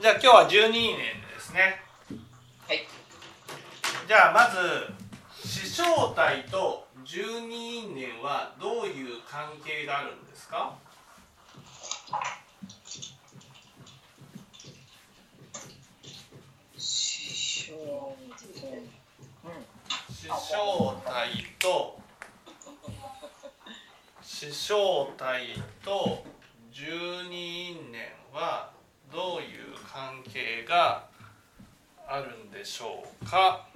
じゃあ今日は12年ですね。はい。じゃあまず師匠体と十二因縁はどういう関係があるんですか？師匠師匠体と。師匠体と十二因縁はどういう関係があるんでしょうか？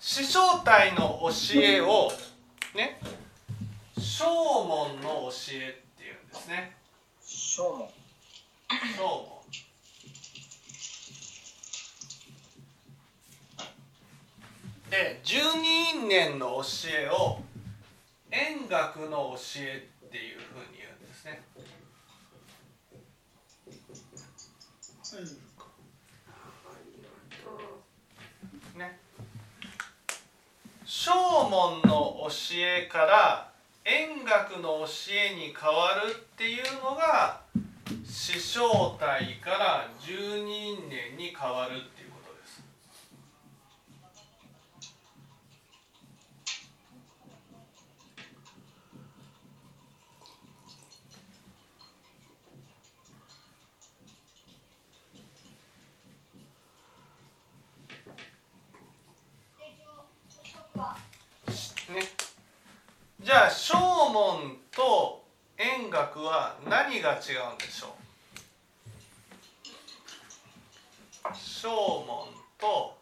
師匠体の教えをね正門の教えっていうんですね。正門。正門。で十二因縁の教えを円学の教えっていうふうに言うんですね。ね。正門の教えから円学の教えに変わるっていうのが師匠体から十二因縁に変わるっていうじゃあ正門と円学は何が違うんでしょう？正門と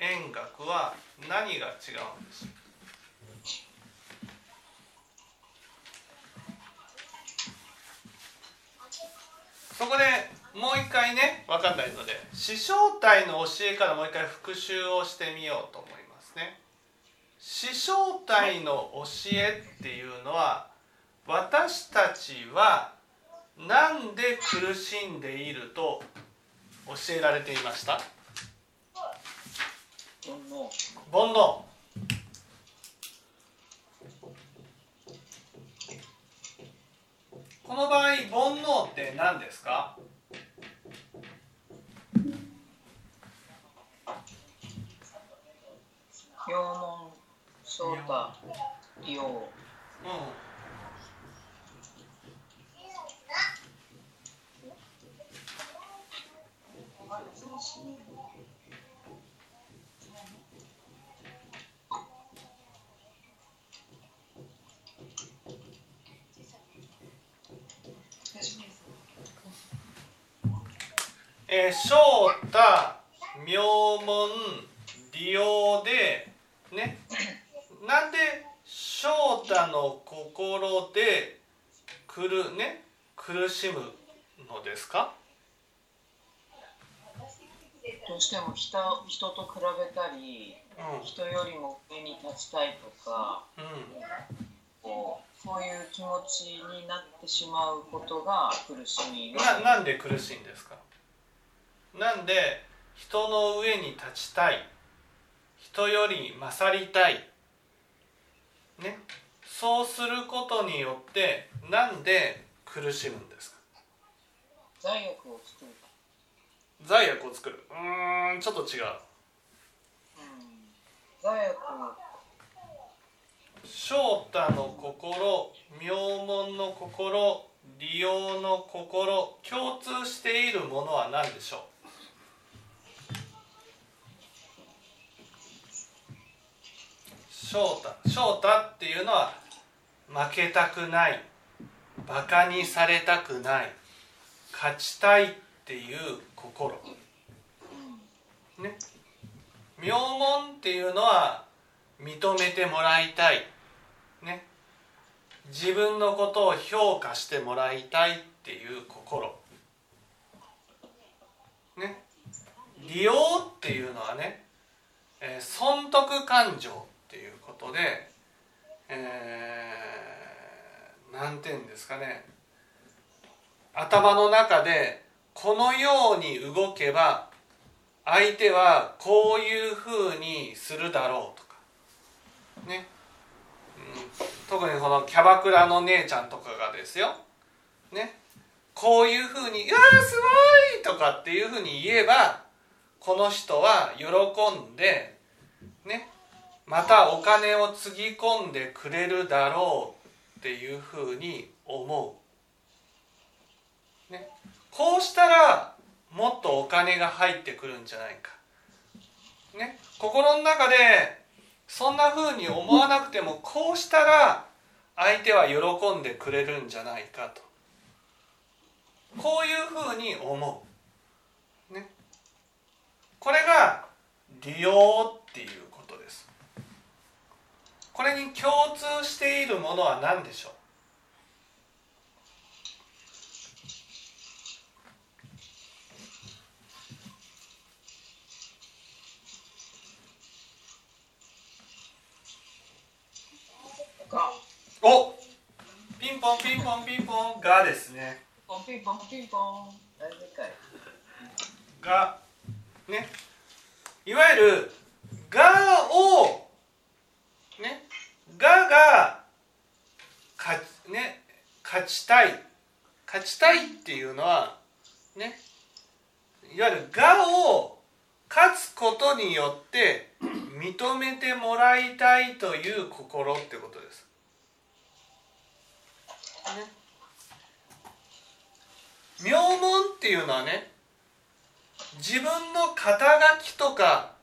円学は何が違うんでしょう？そこでもう一回ね分かんないので師匠体の教えからもう一回復習をしてみようと思いますね。師匠体の教えっていうのは私たちは何で苦しんでいると教えられていました？煩悩。煩悩この場合煩悩って何ですか？病門翔太利用うん。えー、翔太名門利用でね。なんで翔太の心でくるね苦しむのですか？どうしても人人と比べたりうん。人よりも上に立ちたいとかうん。こうそういう気持ちになってしまうことが苦しみのななんで苦しいんですか？なんで人の上に立ちたい人より勝りたいね。そうすることによってなんで苦しむんですか？罪悪を作る。罪悪を作る。うーんちょっと違う。うん。罪悪翔太の心名門の心利用の心共通しているものは何でしょう？翔太翔太っていうのは負けたくないバカにされたくない勝ちたいっていう心。ね。名門っていうのは認めてもらいたい。ね。自分のことを評価してもらいたいっていう心。ね。利用っていうのはね、損得感情。ことでえー、なんて言うんですかね。頭の中でこのように動けば相手はこういうふうにするだろうとか。ね、うん、特にこのキャバクラの姉ちゃんとかがですよ。ね。こういうふうに「いやーすごい!」とかっていうふうに言えばこの人は喜んでね。またお金をつぎ込んでくれるだろうっていうふうに思う、ね、こうしたらもっとお金が入ってくるんじゃないか、ね、心の中でそんなふうに思わなくてもこうしたら相手は喜んでくれるんじゃないかと。こういうふうに思う、ね、これが利用っていう。これに共通しているものは何でしょう？おピンポンピンポンピンポンがですね。ピンポンピンポンがね。いわゆる「が」をね「が」がかね勝ちたい勝ちたいっていうのはねいわゆる「が」を勝つことによって認めてもらいたいという心ってことです。ね、名門っていうのはね自分の肩書きとか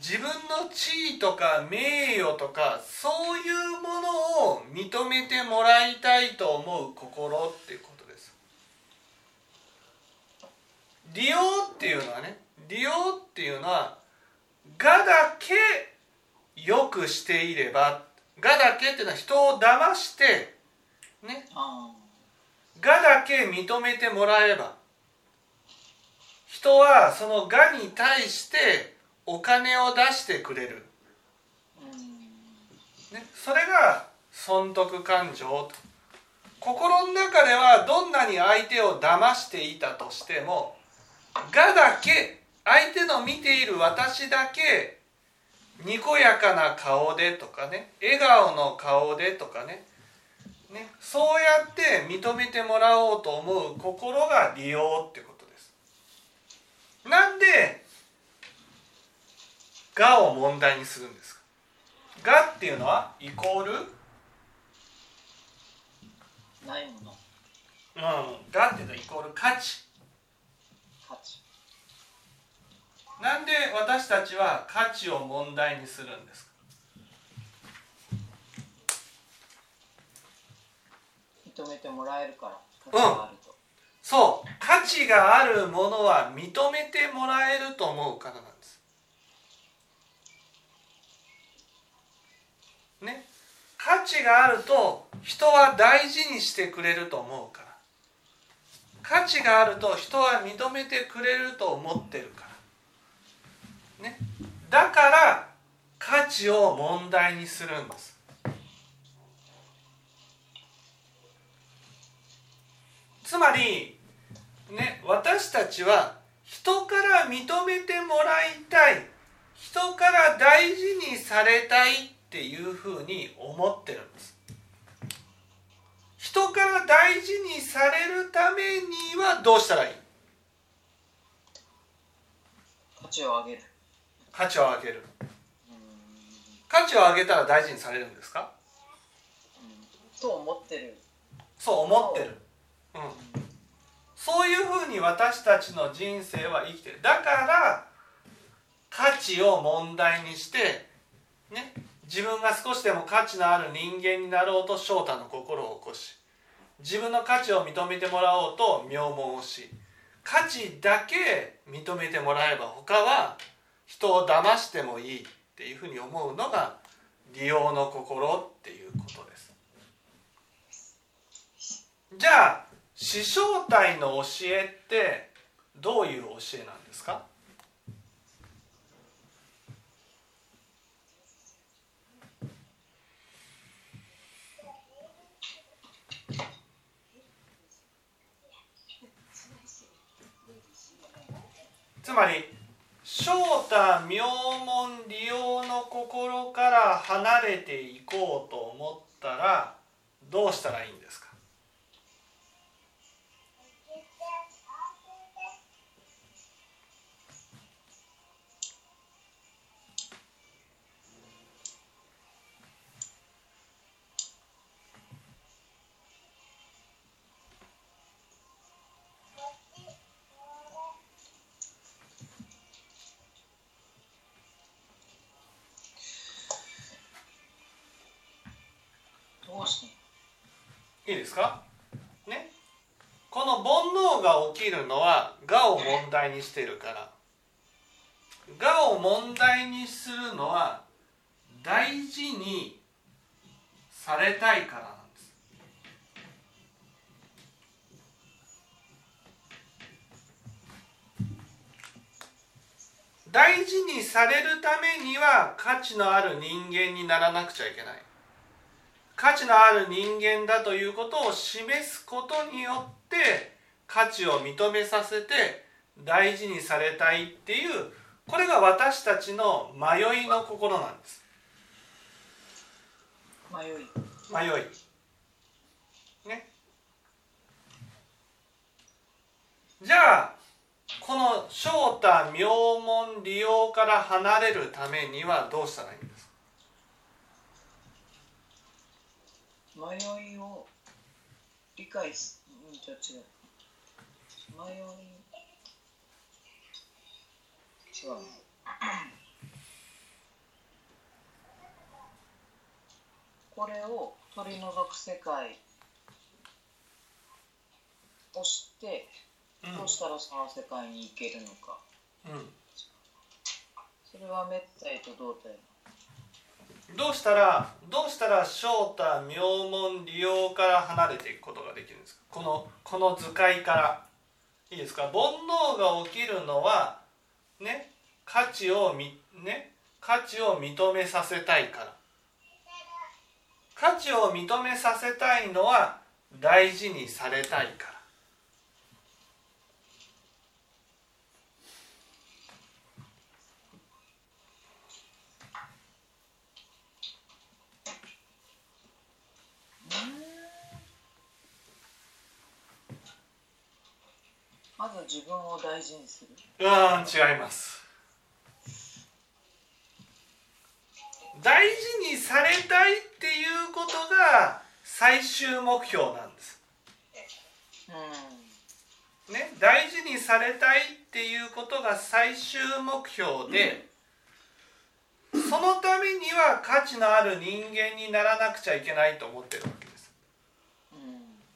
自分の地位とか名誉とかそういうものを認めてもらいたいと思う心っていうことです。利用っていうのはね利用っていうのはがだけよくしていればがだけっていうのは人を騙してねがだけ認めてもらえば人はそのがに対してお金を出してくれる、ね、それが損得感情と。心の中ではどんなに相手を騙していたとしてもがだけ相手の見ている私だけにこやかな顔でとかね笑顔の顔でとかねねそうやって認めてもらおうと思う心が利用ってことです。なんで「が」を問題にするんですか「が」っていうのはイコール？ないもの。うん「が」っていうのはイコール価値。価値。なんで私たちは価値を問題にするんですか？認めてもらえるから価値があると、そう。価値があるものは認めてもらえると思うからなんですね。価値があると人は大事にしてくれると思うから。価値があると人は認めてくれると思ってるから。ね。だから価値を問題にするんです。つまりね私たちは人から認めてもらいたい。人から大事にされたい。っていうふうに思ってるんです。人から大事にされるためにはどうしたらいい？価値を上げる。価値を上げる。うん。価値を上げたら大事にされるんですか？うん。と思ってる。そう思ってる、うん、そういうふうに私たちの人生は生きてる。だから価値を問題にしてね自分が少しでも価値のある人間になろうと翔太の心を起こし自分の価値を認めてもらおうと名門をし価値だけ認めてもらえば他は人を騙してもいいっていうふうに思うのが利用の心っていうことです。じゃあ師匠体の教えってどういう教えなんですか？つまり正太名門利用の心から離れていこうと思ったらどうしたらいいんですか？ですか？ね？この煩悩が起きるのは我を問題にしてるから。我を問題にするのは大事にされたいからなんです。大事にされるためには価値のある人間にならなくちゃいけない。価値のある人間だということを示すことによって価値を認めさせて大事にされたいっていうこれが私たちの迷いの心なんです。迷い。迷い。ね。じゃあこの正太名門利用から離れるためにはどうしたらいいんですか迷いを理解すうんじゃ違う。迷い違う。なこれを取り除く世界を知ってどうしたらその世界に行けるのか。うん、うんそれは滅体と同体どうしたらどうしたら正太名門利用から離れていくことができるんですか？このこの図解から。いいですか？煩悩が起きるのはね価値をみね価値を認めさせたいから。価値を認めさせたいのは大事にされたいから。まず自分を大事にする。うーん違います。大事にされたいっていうことが最終目標なんです。うん。ね大事にされたいっていうことが最終目標でそのためには価値のある人間にならなくちゃいけないと思ってる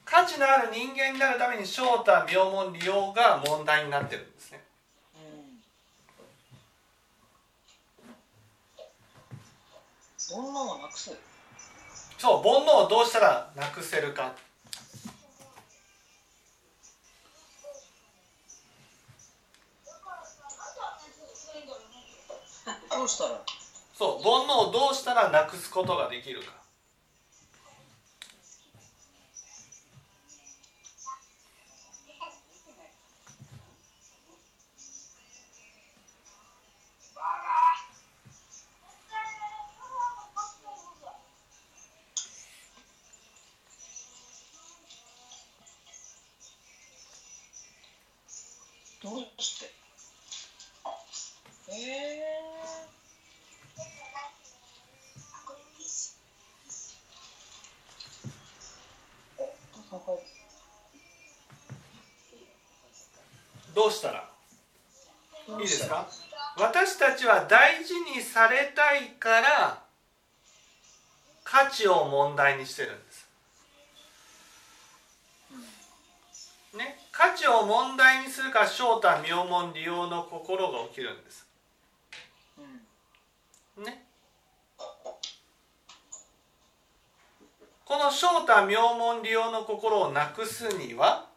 価値のある人間になるために正太名門利用が問題になってるんですね。煩悩をなくすそう煩悩をどうしたらなくせるか。どうしたら？そう煩悩をどうしたらなくすことができるかどうして？ええどうしたら？ー、いいですか私たちは大事にされたいから価値を問題にしてるんです。ね、価値を問題にするから正太名門利用の心が起きるんです。うんね。この正太名門利用の心をなくすには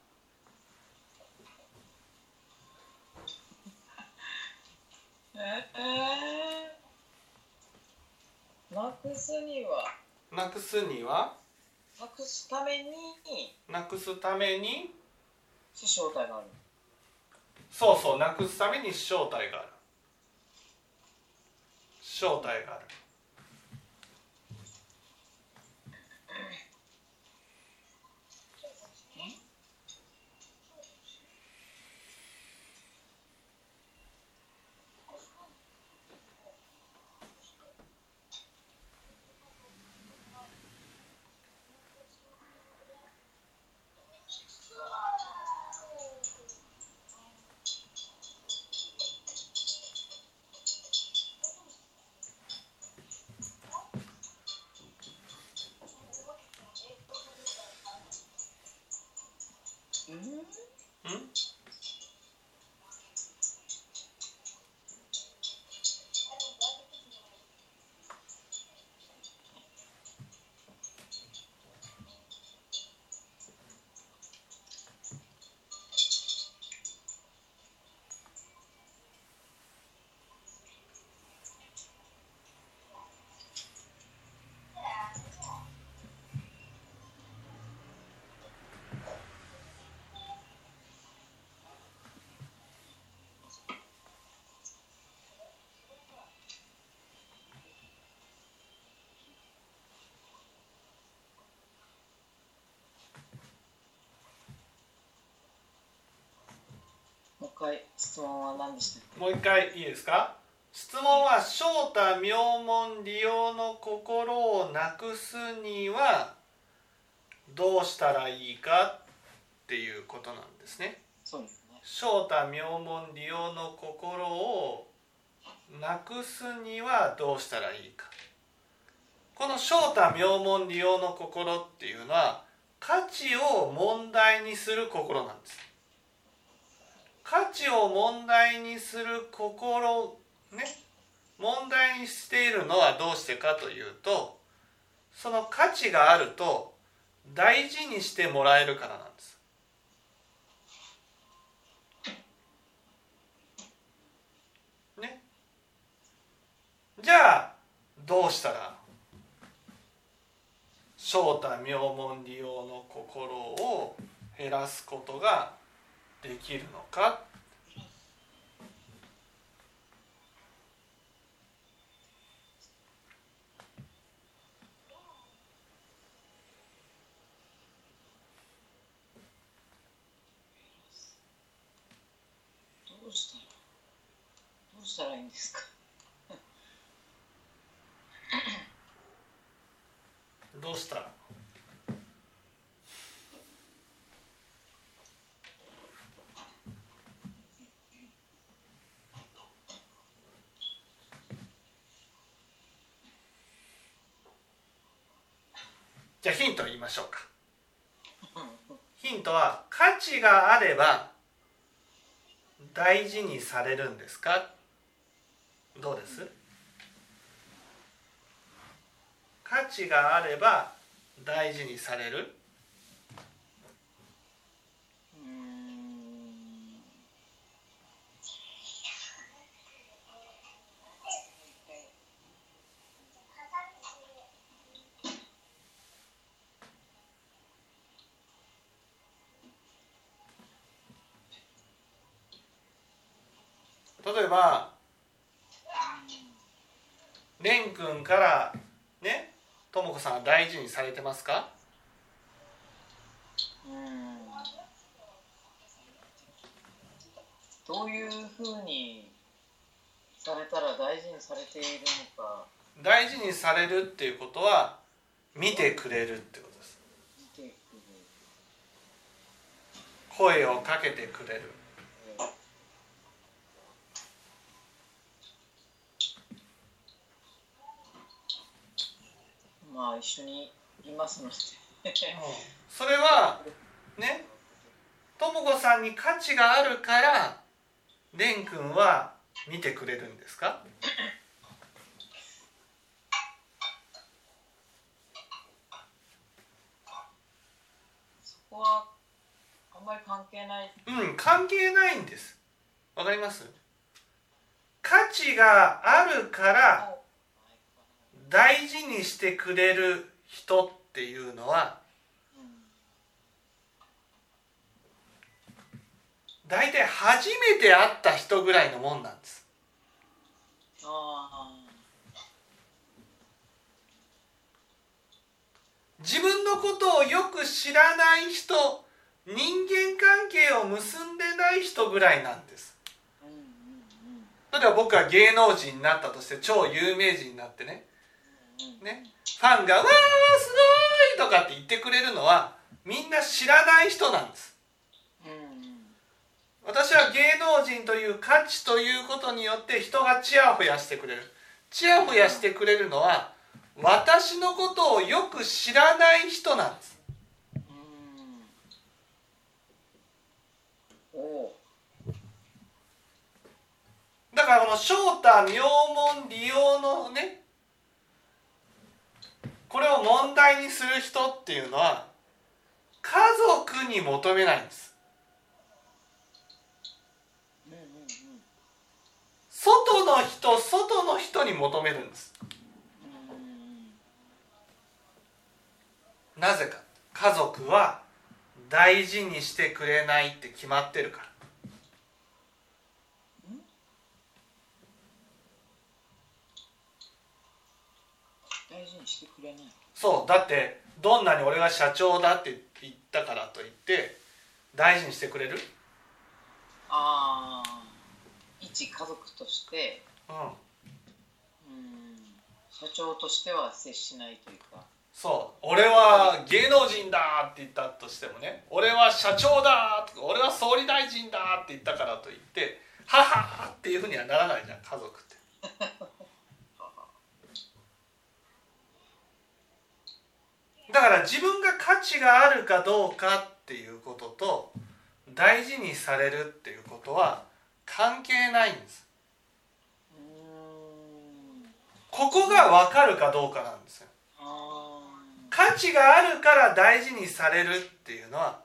ええなくすにはなくすにはなくすためになくすために師匠体がある。そうそうなくすために正体がある。正体がある。回質問は何でしたもう一回いいですか？質問は正太名門利用の心をなくすにはどうしたらいいかっていうことなんですね。そうですね。正太名門利用の心をなくすにはどうしたらいいか。この正太名門利用の心っていうのは価値を問題にする心なんです価値を問題にする心ね問題にしているのはどうしてかというとその価値があると大事にしてもらえるからなんです。ね。じゃあどうしたら正太名門利用の心を減らすことができるのか？どうしたらどうしたらいいんですか？どうした？らじゃあヒント言いましょうか。ヒントは価値があれば大事にされるんですか？どうです？価値があれば大事にされる例えば蓮くんからねとも子さんは大事にされてますか？うーん。どういうふうにされたら大事にされているのか。大事にされるっていうことは見てくれるってことです。声をかけてくれるまあ一緒にいますので。それはねとも子さんに価値があるから蓮くんは見てくれるんですか？そこはあんまり関係ない。うん関係ないんです。わかります？価値があるから大事にしてくれる人っていうのは大体初めて会った人ぐらいのもんなんです。あ自分のことをよく知らない人人間関係を結んでない人ぐらいなんです。例えば僕が芸能人になったとして超有名人になってねうんね、ファンが「わあすごい!」とかって言ってくれるのはみんな知らない人なんです。私は芸能人という価値ということによって人がチヤホヤしてくれるチヤホヤしてくれるのは私のことをよく知らない人なんです。だからこの翔太名門利用のねこれを問題にする人っていうのは家族に求めないんです。外の人外の人に求めるんです。なぜか。家族は大事にしてくれないって決まってるから大事にしてくれないそうだってどんなに俺が社長だって言ったからといって大事にしてくれる？ああ一家族としてうん。うん社長としては接しないというか。そう俺は芸能人だって言ったとしてもね俺は社長だとか俺は総理大臣だって言ったからといってははっていうふうにはならないじゃん家族って だから自分が価値があるかどうかっていうことと大事にされるっていうことは関係ないんです。ここが分かるかどうかなんですよ。あ価値があるから大事にされるっていうのは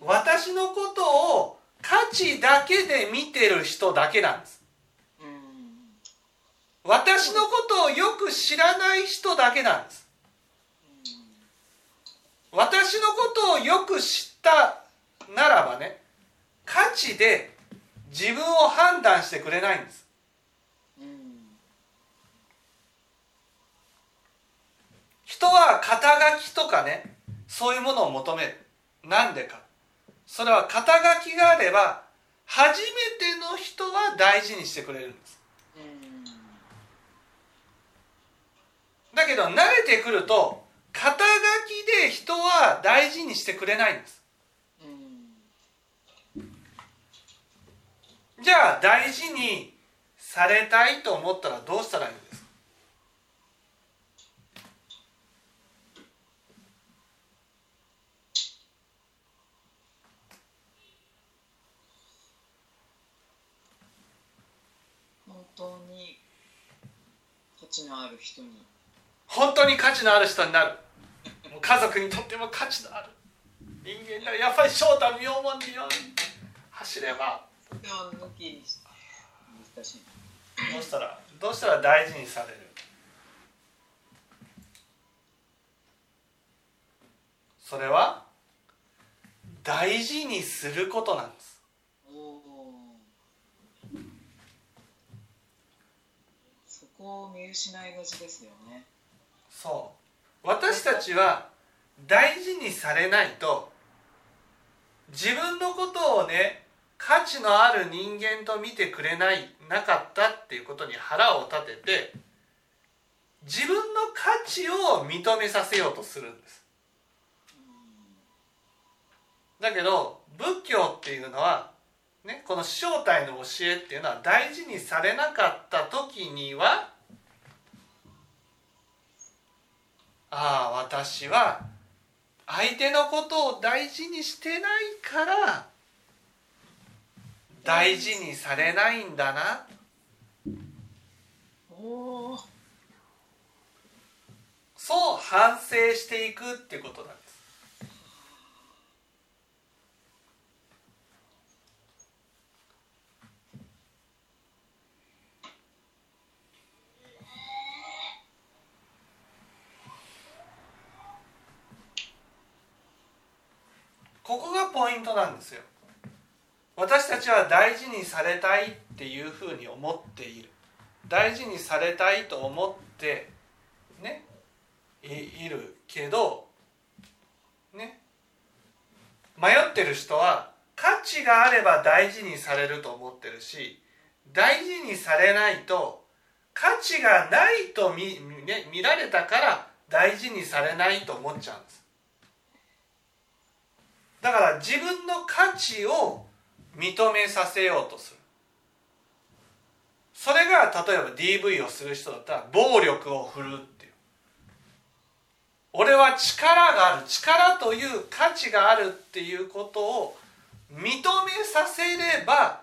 私のことを価値だけで見てる人だけなんです。私のことをよく知らない人だけなんです私のことをよく知ったならばね価値で自分を判断してくれないんです。人は肩書きとかねそういうものを求める。なんでか。それは肩書きがあれば初めての人は大事にしてくれるんです。うん。だけど慣れてくると肩書きで人は大事にしてくれないんです。うん。じゃあ大事にされたいと思ったらどうしたらいいんですか？本当に価値のある人に。本当に価値のある人になる家族にとっても価値のある。人間だやっぱり正太妙門にように走れば。どうしたらどうしたら大事にされる？それは大事にすることなんです。おおそこを見失いがちですよね。そう。私たちは大事にされないと自分のことをね価値のある人間と見てくれないなかったっていうことに腹を立てて自分の価値を認めさせようとするんです。だけど仏教っていうのは、ね、この正体の教えっていうのは大事にされなかった時にはああ私は相手のことを大事にしてないから大事にされないんだな。そう反省していくってことなここがポイントなんですよ。私たちは大事にされたいっていうふうに思っている。大事にされたいと思ってねいるけどね迷ってる人は価値があれば大事にされると思ってるし大事にされないと価値がないと見,、ね、見られたから大事にされないと思っちゃうんです。だから自分の価値を認めさせようとする。それが例えば DV をする人だったら暴力を振るうっていう。俺は力がある力という価値があるっていうことを認めさせれば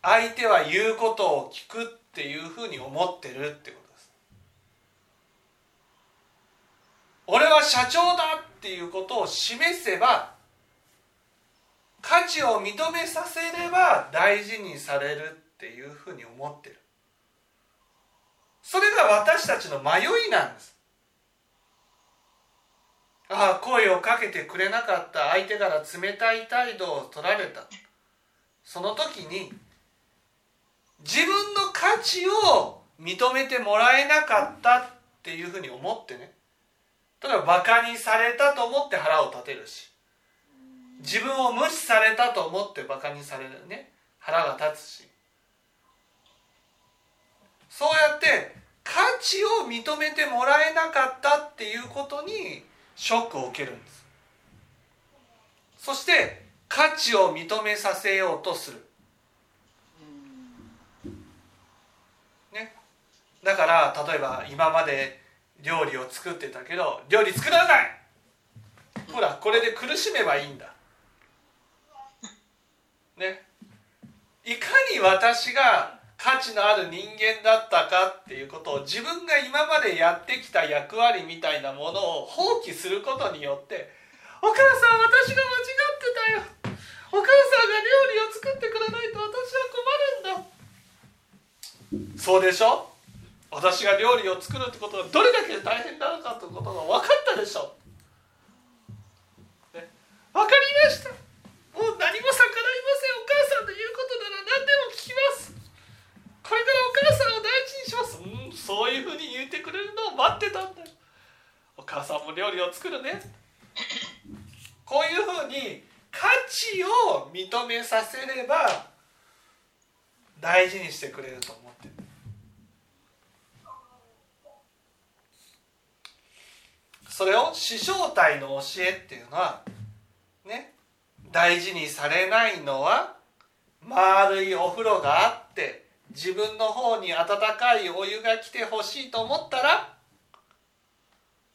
相手は言うことを聞くっていうふうに思ってるってことです。俺は社長だっていうことを示せば価値を認めさせれば大事にされるっていうふうに思ってる。それが私たちの迷いなんです。ああ声をかけてくれなかった。相手から冷たい態度を取られた。その時に自分の価値を認めてもらえなかったっていうふうに思ってね。例えばバカにされたと思って腹を立てるし。自分を無視されたと思ってバカにされるね。腹が立つし。そうやって価値を認めてもらえなかったっていうことにショックを受けるんです。そして価値を認めさせようとする。ね。だから例えば今まで料理を作ってたけど料理作らない。ほらこれで苦しめばいいんだねいかに私が価値のある人間だったかっていうことを自分が今までやってきた役割みたいなものを放棄することによって「お母さん私が間違ってたよ」「お母さんが料理を作ってくれないと私は困るんだ」そうでしょ？私が料理を作るってことがどれだけ大変なのかということが分かったでしょ、ね、分かりました。もう何も逆らいません。お母さんの言うことなら何でも聞きます。これからお母さんを大事にします。うんそういうふうに言ってくれるのを待ってたんだよ。お母さんも料理を作るね。こういうふうに価値を認めさせれば大事にしてくれると思ってる。それを師匠体の教えっていうのはね大事にされないのは丸いお風呂があって自分の方に温かいお湯が来てほしいと思ったら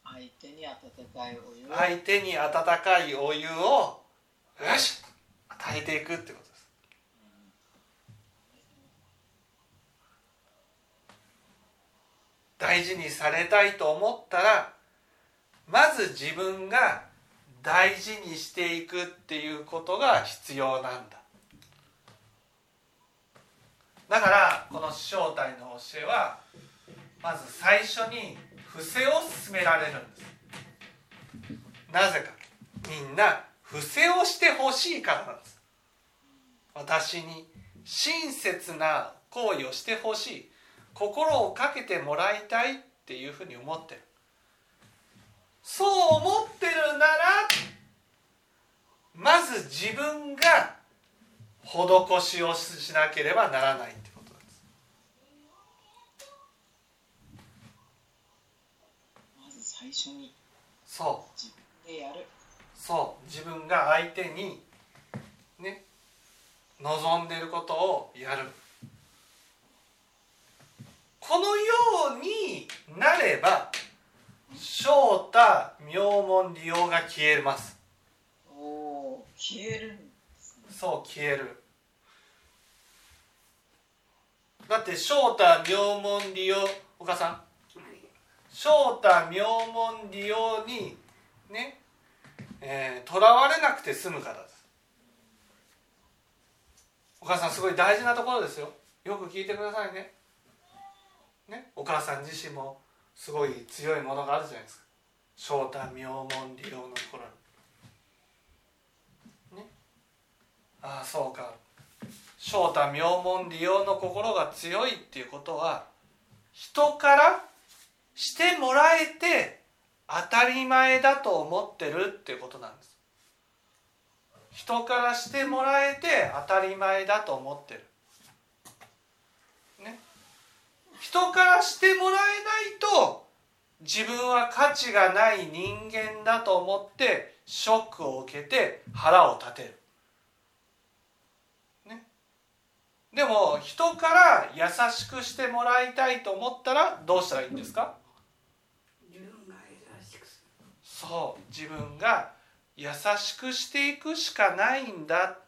相手に温かいお湯。を相手に温かいお湯をよし与えていくってことです。大事にされたいと思ったらまず自分が大事にしていくっていうことが必要なんだ。だからこの正体の教えはまず最初に伏せを進められるんです。なぜか。みんな伏せをしてほしいからなんです。私に親切な行為をしてほしい。心をかけてもらいたいっていうふうに思ってる。そう思ってるならまず自分が施しをしなければならないってことなんです。まず最初にそう。自分でやるそう自分が相手にね望んでいることをやる。このようになれば正太妙門利用が消えます。おお消えるんですね。そう消える。だって正太妙門利用お母さん。正太妙門利用にねえー、らわれなくて済むからです。お母さんすごい大事なところですよ。よく聞いてくださいね。ねお母さん自身もすごい強いものがあるじゃないですか。正太妙門利用のところに。ね。ああそうか。正太妙門利用の心が強いっていうことは人からしてもらえて当たり前だと思ってるっていうことなんです。人からしてもらえて当たり前だと思ってるね人からしてもらえないと自分は価値がない人間だと思ってショックを受けて腹を立てる。ね。でも人から優しくしてもらいたいと思ったらどうしたらいいんですか？自分が優しくする。そう。自分が優しくしていくしかないんだっ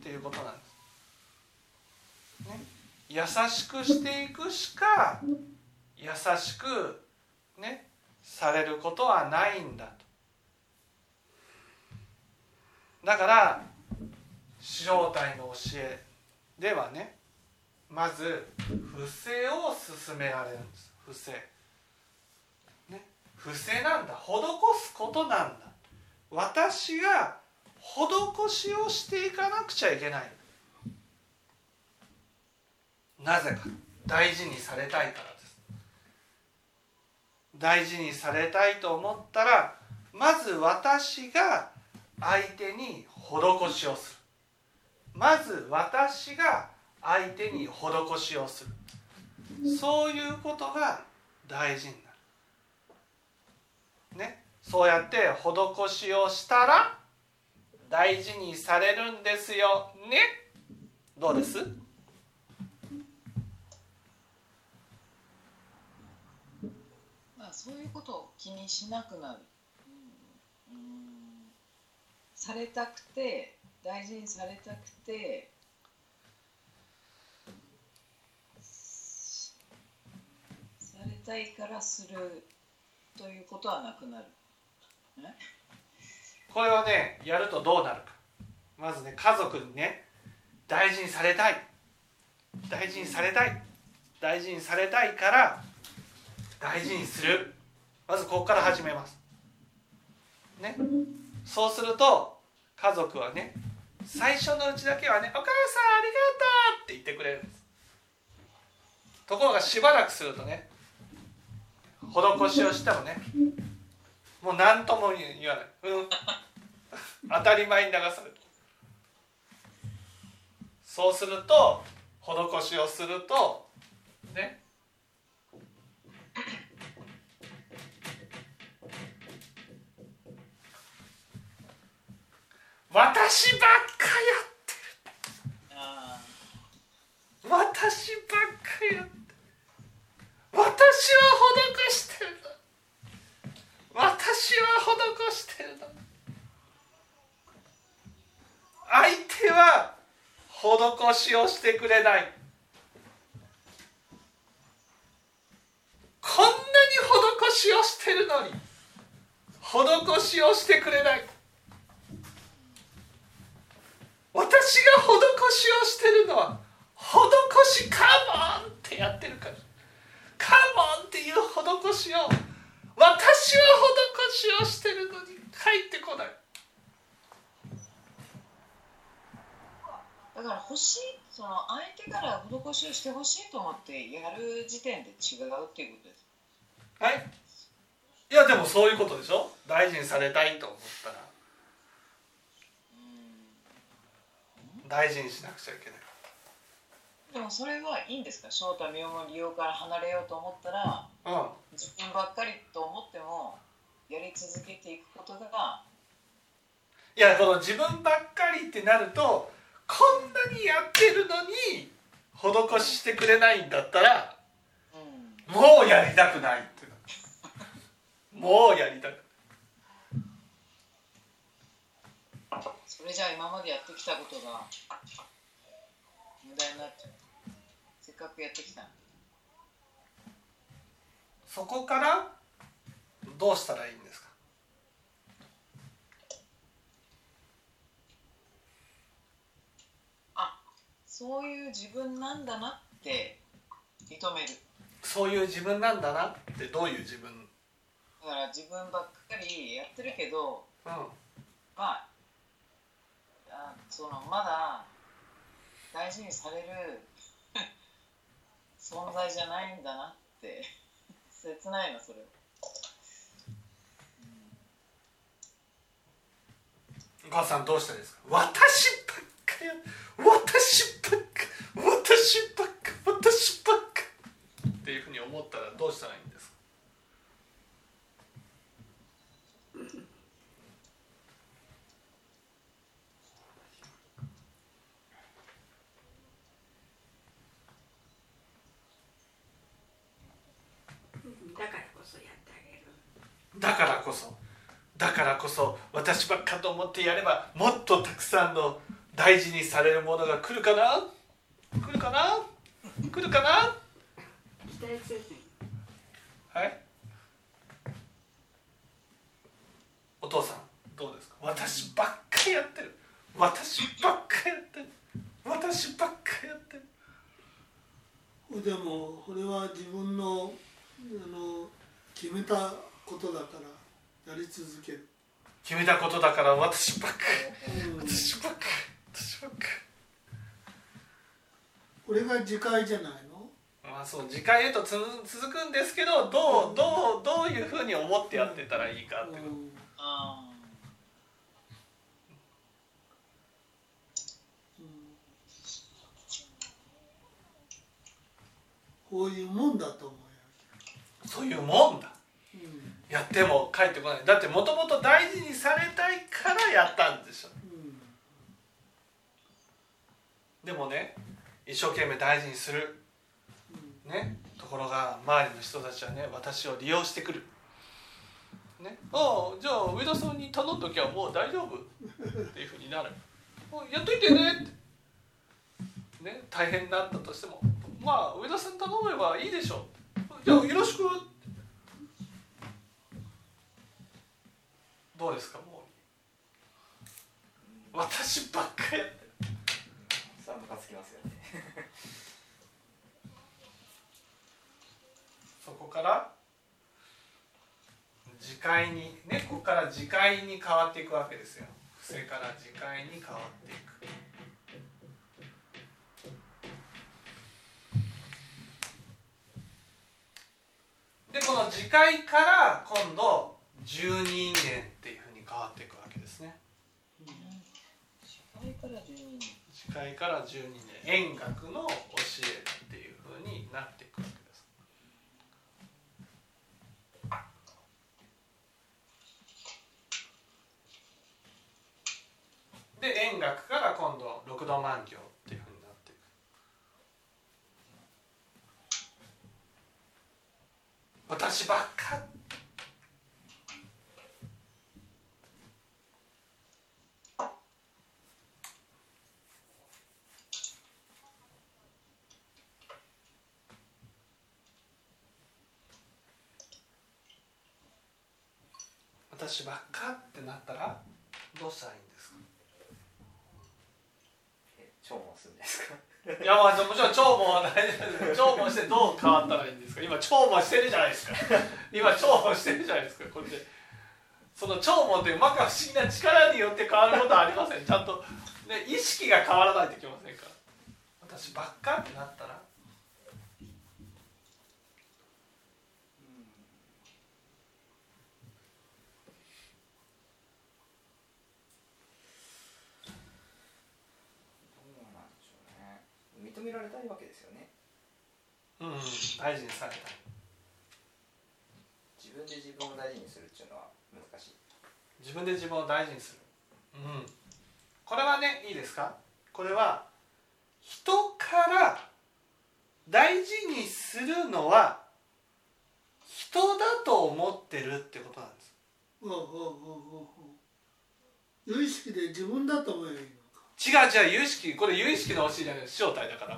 ていうことなんです。ね、優しくしていくしか優しくねされることはないんだと。だから正体の教えではねまず不正を進められるんです。不正。ね。不正なんだ。施すことなんだ。私が施しをしていかなくちゃいけない。なぜか大事にされたいからです。大事にされたいと思ったらまず私が相手に施しをする。まず私が相手に施しをする。そういうことが大事になる。ね。そうやって施しをしたら大事にされるんですよね。どうですまあそういうことを気にしなくなる、うん。うん、されたくて大事にされたくてされたいからするということはなくなる。これをねやるとどうなるか。まずね家族にね大事にされたい。大事にされたい。大事にされたいから大事にする。まずここから始めます。ね。そうすると家族はね最初のうちだけはね「お母さんありがとう!」って言ってくれるんです。ところがしばらくするとね施しをしてもねもう何とも言わない、うん、当たり前に流されるそうすると施しをするとね私ばっかやってる。私ばっかやってる。私は施してる私は施してる相手は施しをしてくれない。こんなに施しをしてるのに施しをしてくれない。私が施しをしてるのは施しカモンってやってるから。カモンっていう施しを。私は施しをしてるのに帰ってこない。だから欲しいその相手から施しをしてほしいと思ってやる時点で違うっていうことです。はい。いやでもそういうことでしょ？大事にされたいと思ったら大事にしなくちゃいけない。でもそれはいいんですか？翔太身も利用から離れようと思ったらうん。自分ばっかりと思ってもやり続けていくことがいやこの自分ばっかりってなるとこんなにやってるのに施ししてくれないんだったらうん。もうやりたくないってな もうやりたくないそれじゃあ今までやってきたことが無駄になっちゃう。せっかくやってきたのそこからどうしたらいいんですか？あそういう自分なんだなって認める。そういう自分なんだなってどういう自分？うんだから自分ばっかりやってるけどまああそのまだ大事にされる 存在じゃないんだなって 切ないなそれお母さんどうしたらいいですか私ばっかや私ばっか私ばっか私ばっかっていうふうに思ったらどうしたらいいんだからこそやってあげるだからこそだからこそ私ばっかと思ってやればもっとたくさんの大事にされるものが来るかな？来るかな？来るかな？はい？お父さんどうですか？私ばっかりやってる。私ばっかりやってる。私ばっかりやってる。でもこれは自分のあの決めたことだからやり続ける、決めたことだから私ばっかりうん、私ばっかり私ばっかこれが自戒じゃないの？りまあそう次回へとつ続くんですけどどうどうどういうふうに思ってやってたらいいかってことうん。あこういうもんだと思そういうもんだ。うよ、うんやっても帰ってこない。だってもともと大事にされたいからやったんでしょ。でもね一生懸命大事にする。ねところが周りの人たちはね私を利用してくる。ねああじゃあ上田さんに頼んどきゃもう大丈夫。っていうふうになる。やっといてねって。ね大変だったとしても。まあ上田さん頼めばいいでしょ。じゃあよろしく。ってどうですかもう。私ばっかりやってる。さあムカつきますよね。そこから自戒にねここから自戒に変わっていくわけですよ。伏せから自戒に変わっていく。でこの自戒から今度十人間っていうふうに変わっていくわけですね。あ社会から12人自戒から十人間円学の教えっていうふうになっていくわけです。で円学から今度六度万行っていうふうになっていく。私ばっか私ばっかってなったらどうしたらいいんですか？え超もするんですか？いやまあもちろん聴聞は大事です。聴聞してどう変わったらいいんですか？今聴聞してるじゃないですか。今聴聞してるじゃないですか。これで。その聴聞って摩訶不思議な力によって変わることはありません。ちゃんと、ね、意識が変わらないといけませんから。私ばっかってなったらどうなんでしょうね認められたいわけですよね。うん大事にされた。い自分で自分を大事にするっていうのは難しい。自分で自分を大事にする、うん、これはねいいですか？これは人から大事にするのは人だと思ってるってことなんです。おうおうおうおうおう有意識で自分だと思えばいい違う違う有意識これ有意識の教えじゃない正体だから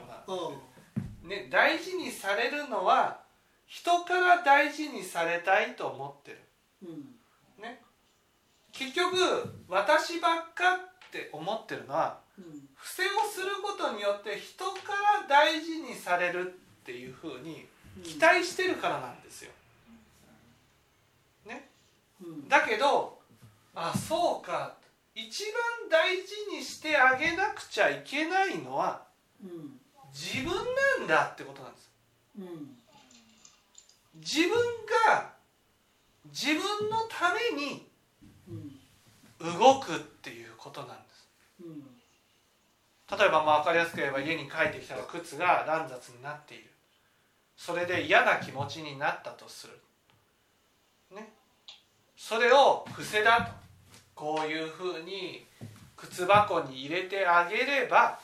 ね、大事にされるのは人から大事にされたいと思ってる。うん。ね。結局私ばっかって思ってるのはうん。不正をすることによって人から大事にされるっていうふうに期待してるからなんですよ。ね、うん。だけどあそうか一番大事にしてあげなくちゃいけないのはうん自分なんだってことなんです。うん自分が自分のために動くっていうことなんです。うん例えばまあ分かりやすく言えば家に帰ってきたら靴が乱雑になっているそれで嫌な気持ちになったとするねそれを伏せだとこういうふうに靴箱に入れてあげれば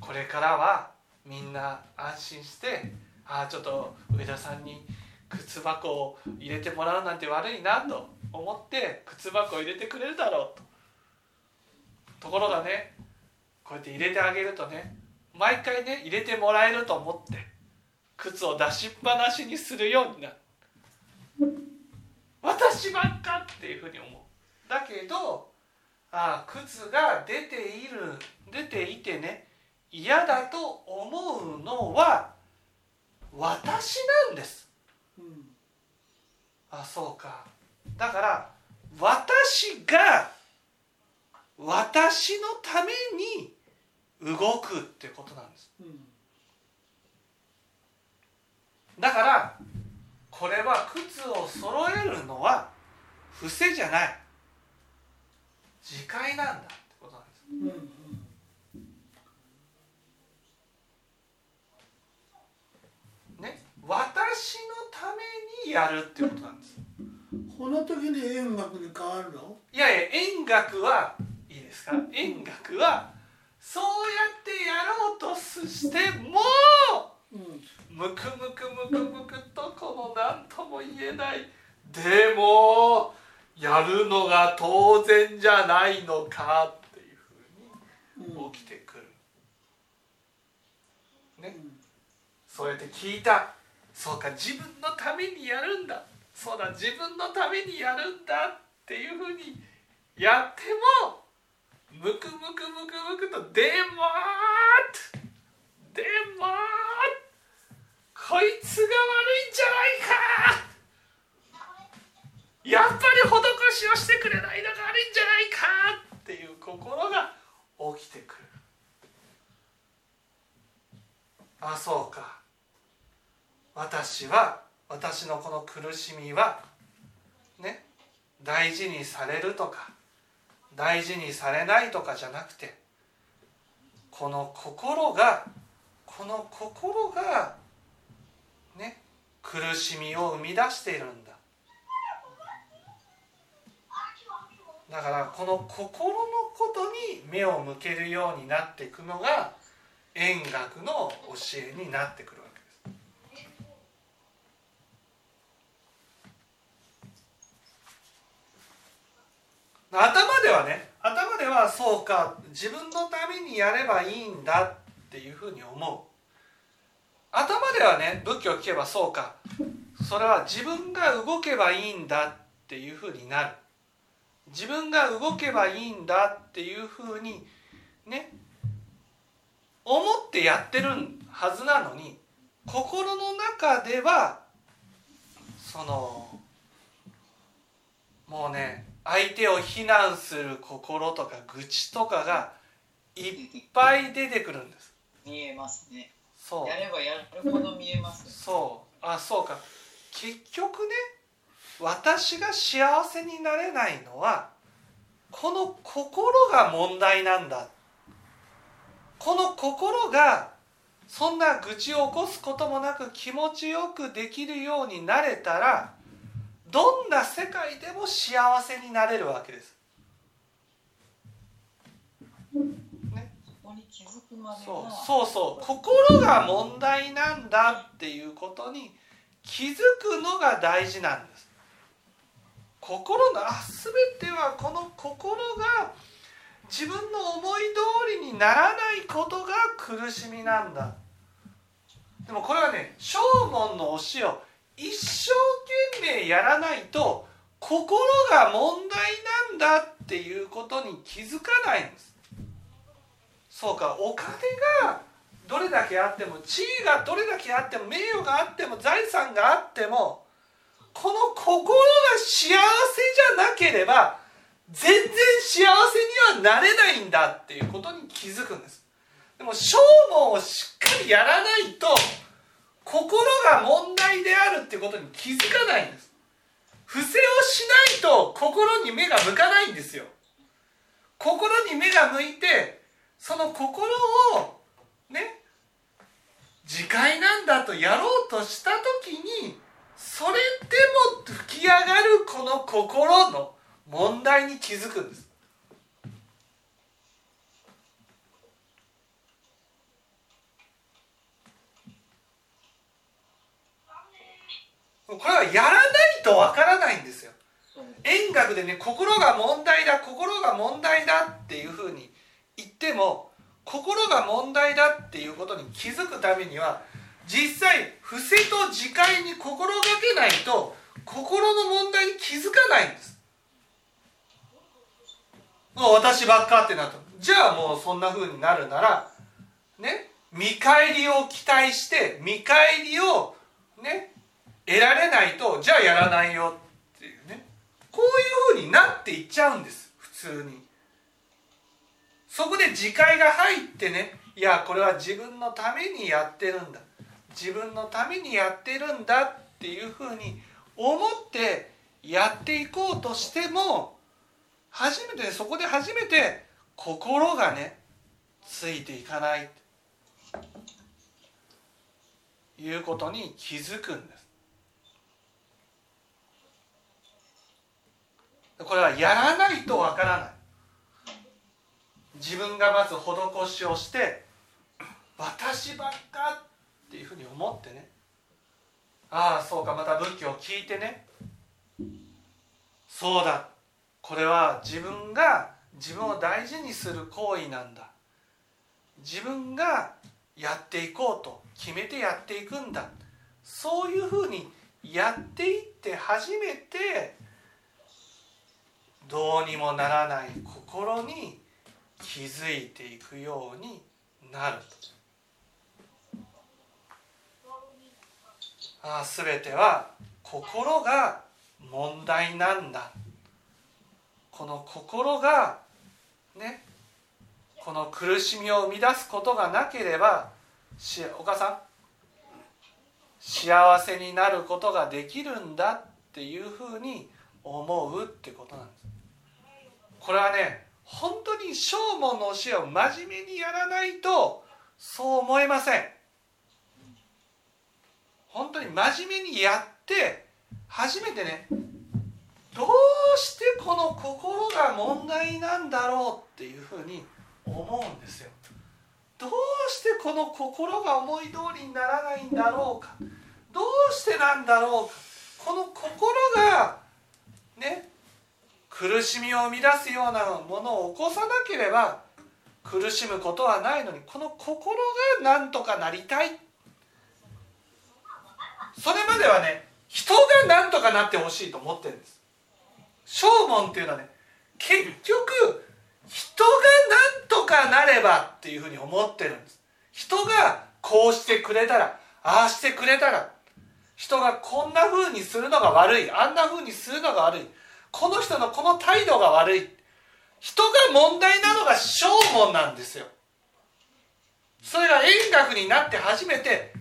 これからはみんな安心してああちょっと上田さんに靴箱を入れてもらうなんて悪いなと思って靴箱を入れてくれるだろうと。ところがねこうやって入れてあげるとね毎回ね入れてもらえると思って靴を出しっぱなしにするようになる。私ばっかっていうふうに思う。だけどああ靴が出ている出ていてね嫌だと思うのは私なんです。うん。あそうか。だから私が私のために動くってことなんです。うん。だからこれは靴を揃えるのは伏せじゃない自戒なんだってことなんですうんうんね？私のためにやるってことなんです。この時に円楽に変わるの？いやいや円楽はいいですか？円楽はそうやってやろうとしてもうん。むくむくむくむくとこの何とも言えない。でもやるのが当然じゃないのかっていうふうに起きてくる、ね。そうやって聞いた。そうか自分のためにやるんだ。そうだ自分のためにやるんだっていうふうにやってもむくむくむくむくと「でもーっ!」でもーっこいつが悪いんじゃないかやっぱり施しをしてくれないのが悪いんじゃないかっていう心が起きてくる。あそうか。私は私のこの苦しみはね大事にされるとか大事にされないとかじゃなくてこの心がこの心がね苦しみを生み出しているんだ。だからこの心のことに目を向けるようになっていくのが円楽の教えになってくるわけです。頭ではね頭ではそうか自分のためにやればいいんだっていうふうに思う。頭ではね仏教を聞けばそうか。それは自分が動けばいいんだっていうふうになる。自分が動けばいいんだっていうふうにね思ってやってるはずなのに心の中ではそのもうね相手を非難する心とか愚痴とかがいっぱい出てくるんです。見えますね。そう。やればやるほど見えますね。そう。あそうか。結局ね私が幸せになれないのはこの心が問題なんだ。この心がそんな愚痴を起こすこともなく気持ちよくできるようになれたらどんな世界でも幸せになれるわけです。ね、そうが。そうそう。心が問題なんだっていうことに気づくのが大事なんです心のあ全てはこの心が自分の思い通りにならないことが苦しみなんだ。でもこれはね正門の教えを一生懸命やらないと心が問題なんだっていうことに気づかないんです。そうかお金がどれだけあっても地位がどれだけあっても名誉があっても財産があってもこの心が幸せじゃなければ全然幸せにはなれないんだっていうことに気づくんです。でも正門をしっかりやらないと心が問題であるっていうことに気づかないんです。不正をしないと心に目が向かないんですよ。心に目が向いてその心をね自戒なんだとやろうとした時にそれでも吹き上がるこの心の問題に気づくんです。これはやらないとわからないんですよ。円楽でね心が問題だ心が問題だっていうふうに言っても心が問題だっていうことに気づくためには実際伏せと自戒に心がけないと心の問題に気づかないんです。もう私ばっかってなった。じゃあもうそんな風になるならね見返りを期待して見返りをね得られないとじゃあやらないよっていうね。こういう風になっていっちゃうんです普通に。そこで自戒が入ってねいやこれは自分のためにやってるんだ。自分のためにやってるんだっていう風に思ってやっていこうとしても初めてそこで初めて心がねついていかない。いうことに気づくんですこれはやらないとわからない。自分がまず施しをして私ばっかっていうふうに思ってね。ああそうかまた仏教を聞いてね。そうだ。これは自分が自分を大事にする行為なんだ。自分がやっていこうと決めてやっていくんだ。そういうふうにやっていって初めてどうにもならない心に気づいていくようになるあ全ては心が問題なんだ。この心がねこの苦しみを生み出すことがなければお母さん幸せになることができるんだっていうふうに思うってことなんです。これはね本当に正門の教えを真面目にやらないとそう思えません。本当に真面目にやって初めてねどうしてこの心が問題なんだろうっていうふうに思うんですよ。どうしてこの心が思い通りにならないんだろうか。どうしてなんだろうか。この心がね苦しみを生み出すようなものを起こさなければ苦しむことはないのにこの心が何とかなりたいそれまではね人が何とかなってほしいと思ってるんです。正門っていうのはね結局人が何とかなればっていうふうに思ってるんです。人がこうしてくれたらああしてくれたら人がこんなふうにするのが悪いあんなふうにするのが悪いこの人のこの態度が悪い人が問題なのが正門なんですよ。それが円覚になって初めて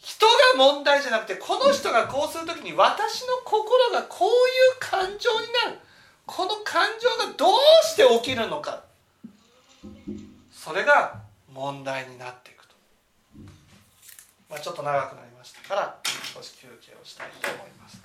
人が問題じゃなくてこの人がこうする時に私の心がこういう感情になる。この感情がどうして起きるのか。それが問題になっていくと、まあ、ちょっと長くなりましたから少し休憩をしたいと思います。